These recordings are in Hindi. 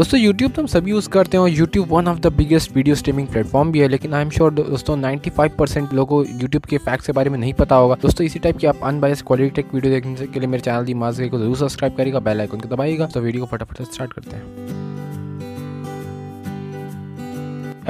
दोस्तों, YouTube तो हम सभी यूज़ करते हैं और YouTube one of the biggest video streaming platform भी है, लेकिन आई एम श्योर दोस्तों 95 परसेंट लोगों को के फैक्ट्स के बारे में नहीं पता होगा। दोस्तों, इसी टाइप की आप अनबायस क्वालिटी टेक वीडियो देखने के लिए मेरे चैनल दी माज को ज़रूर सब्सक्राइब करेगा बेल आइकन को दबाएगा तो वीडियो को फटाफट स्टार्ट करते हैं।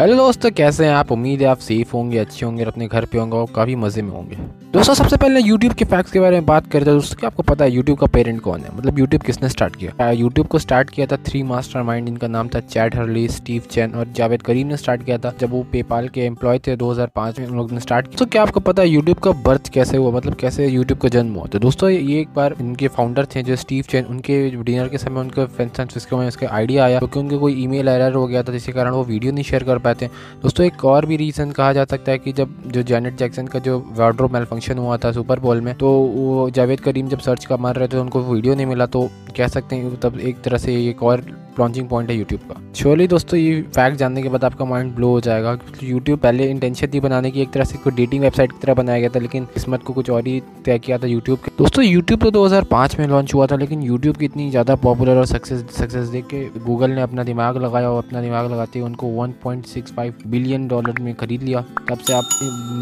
हेलो दोस्तों, कैसे हैं आप? उम्मीद है आप सेफ़ होंगे, अच्छे होंगे अपने घर पे होंगे और काफ़ी मज़े में होंगे। दोस्तों, सबसे पहले यूट्यूब के फैक्ट्स के बारे में बात करें तो दोस्तों, क्या आपको पता है यूट्यूब का पेरेंट कौन है? मतलब यूट्यूब किसने स्टार्ट किया? यूट्यूब को स्टार्ट किया था थ्री मास्टर माइंड इनका नाम था चैट हरली स्टीव चैन और जावेद करीम ने स्टार्ट किया था। जब वो पेपाल के एम्प्लॉय थे 2005 में, उन लोगों ने स्टार्ट किया। तो क्या आपको पता है यूट्यूब का बर्थ कैसे हुआ? मतलब कैसे यूट्यूब का जन्म हुआ? तो दोस्तों, ये एक बार इनके फाउंडर थे जो स्टीव चैन उनके डिनर के समय उनके उसके आइडिया आया। क्योंकि उनके कोई ईमेल एरर हो गया था, जिसके कारण वो वीडियो नहीं शेयर कर पाते हैं। दोस्तों, एक और भी रीज़न कहा जा सकता है कि जब जो जैनेट जैक्सन का जो वार्ड्रो मेल फ़ंक्शन हुआ था सुपर बॉल में तो वो जावेद करीम जब सर्च का मार रहे थे, उनको वीडियो नहीं मिला तो कह सकते हैं तब एक तरह से एक और लॉन्चिंग पॉइंट है यूट्यूब का। श्योरली दोस्तों, ये फैक्ट जानने के बाद आपका माइंड ब्लो हो जाएगा। यूट्यूब पहले इंटेंशन थी बनाने की, एक तरह से कोई डेटिंग वेबसाइट की तरह बनाया गया था, लेकिन किस्मत को कुछ और ही तय किया था यूट्यूब के। दोस्तों यूट्यूब तो 2005 में लॉन्च हुआ था, लेकिन यूट्यूब की इतनी ज़्यादा पॉपुलर और सक्सेस सक्सेस देख के गूगल ने अपना दिमाग लगाया और अपना दिमाग लगाते हुए उनको 1.65 बिलियन डॉलर में खरीद लिया। तब से आप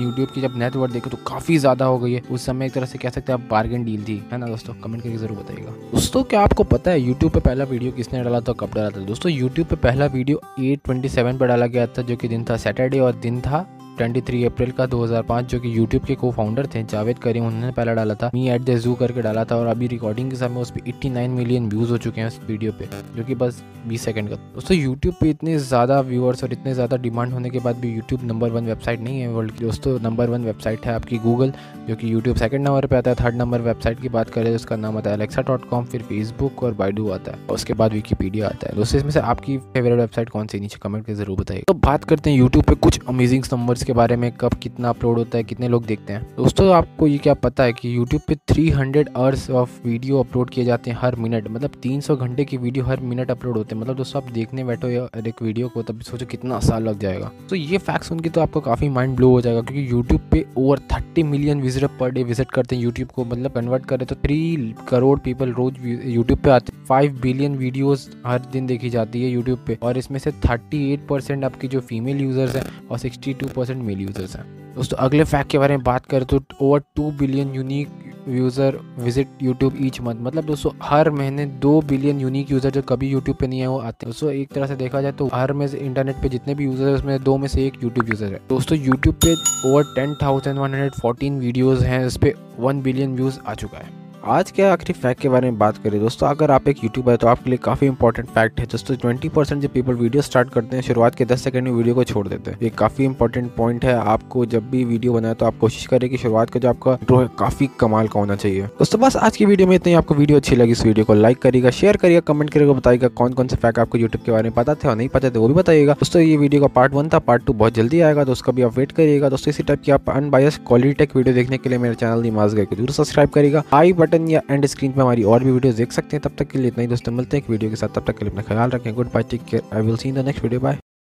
यूट्यूब की जब नेटवर्क देखे तो काफ़ी ज़्यादा हो गई है। उस समय एक तरह से कह सकते हैं आप बार्गेन डील थी। है ना दोस्तों? कमेंट करके ज़रूर बताइएगा। दोस्तों, क्या आपको पता है यूट्यूब पे पहला वीडियो किसने डाला था कब डाला था। दोस्तों यूट्यूब पे पहला वीडियो 827 पर डाला गया था, जो कि दिन था सैटरडे और दिन था 23 अप्रैल का 2005 जो कि यूट्यूब के को फाउंडर थे, जावेद करीम, उन्होंने पहला डाला था। मी एट द जू करके डाला था और अभी रिकॉर्डिंग के समय उस पर 89 मिलियन व्यूज़ हो चुके हैं उस वीडियो पे, जो कि बस 20 सेकंड का। दोस्तों यूट्यूब पे इतने ज़्यादा व्यूअर्स और इतने ज़्यादा डिमांड होने के बाद भी यूट्यूब नंबर वन वेबसाइट नहीं है वर्ल्ड की। दोस्तों नंबर वन वेबसाइट है आपकी गूगल जो कि यूट्यूब सेकंड नंबर पे आता है। थर्ड नंबर वेबसाइट की बात करें, उसका नाम आता है अलेक्सा डॉट कॉम फिर फेसबुक और बाइडू आता है। उसके बाद विकीपीडिया आता है। दोस्तों, इसमें से आपकी फेवरेट वेबसाइट कौन सी नीचे कमेंट करके ज़रूर बताइए। तो बात करते हैं यूट्यूब पे कुछ अमेजिंग नंबर्स के बारे में कब कितना अपलोड होता है, कितने लोग देखते हैं। दोस्तों, आपको ये क्या पता है कि यूट्यूब पे 300 hundred hours of video upload किए जाते हैं हर मिनट मतलब 300 घंटे की वीडियो हर मिनट अपलोड होते हैं। मतलब दोस्तों, आप देखने बैठो या एक वीडियो को, तब सोचो कितना साल लग जाएगा। तो ये फैक्ट सुन के तो आपको काफ़ी माइंड ब्लो हो जाएगा, क्योंकि यूट्यूब पे over thirty million visitor per day visit करते हैं यूट्यूब को। मतलब कन्वर्ट करें तो थ्री करोड़ पीपल रोज यूट्यूब पे आते फाइव बिलियन वीडियोस हर दिन देखी जाती है यूट्यूब पे। और इसमें से थर्टी एट परसेंट आपकी जो फीमेल यूज़र्स हैं और sixty two percent male users हैं दोस्तों, अगले फैक्ट के बारे में बात करें तो over two billion unique user visit YouTube each month मतलब दोस्तों, हर महीने दो बिलियन यूनिक यूज़र जो कभी यूट्यूब पे नहीं है वो आते हैं। दोस्तों, एक तरह से देखा जाए तो हर में इंटरनेट पे जितने भी यूज़र है, उसमें दो में से एक यूट्यूब यूज़र है। दोस्तों यूट्यूब पे over ten thousand one hundred fourteen videos हैं, इस पर वन बिलियन व्यूज़ आ चुका है। आज के आखिरी फैक्ट के बारे में बात करें दोस्तों, अगर आप एक यूट्यूबर है तो आपके लिए काफ़ी इंपॉर्टेंट फैक्ट है। दोस्तों ट्वेंटी परसेंट जो पीपल वीडियो स्टार्ट करते हैं, शुरुआत के दस सेकंड में वीडियो को छोड़ देते हैं। ये काफ़ी इंपॉर्टेंट पॉइंट है। आपको जब भी वीडियो बनाए तो आप कोशिश करें कि शुरुआत का जो आपका इंट्रो है, काफ़ी कमाल का होना चाहिए। दोस्तों, बस आज की वीडियो में इतनी आपको वीडियो अच्छी लगी, इस वीडियो को लाइक करिएगा शेयर करिएगा कमेंट करिएगा, बताइएगा कौन कौन से फैक्ट आपको यूट्यूब के बारे में पता थे और नहीं पता थे, वो भी बताइएगा। दोस्तों, ये वीडियो का पार्ट वन था पार्ट टू बहुत जल्दी आएगा तो उसका भी आप वेट करिएगा। दोस्तों, इसी टाइप की आप अनबायस क्वालिटी टेक वीडियो देखने के लिए मेरे चैनल दिमाग गए ज़रूर सब्सक्राइब करेगा आई बटन या एंड स्क्रीन पर हमारी और भी वीडियो देख सकते हैं। तब तक के लिए इतना ही दोस्तों, मिलते हैं एक वीडियो के साथ। तब तक के लिए अपना ख्याल रखें। Good bye take care I will see in the next video bye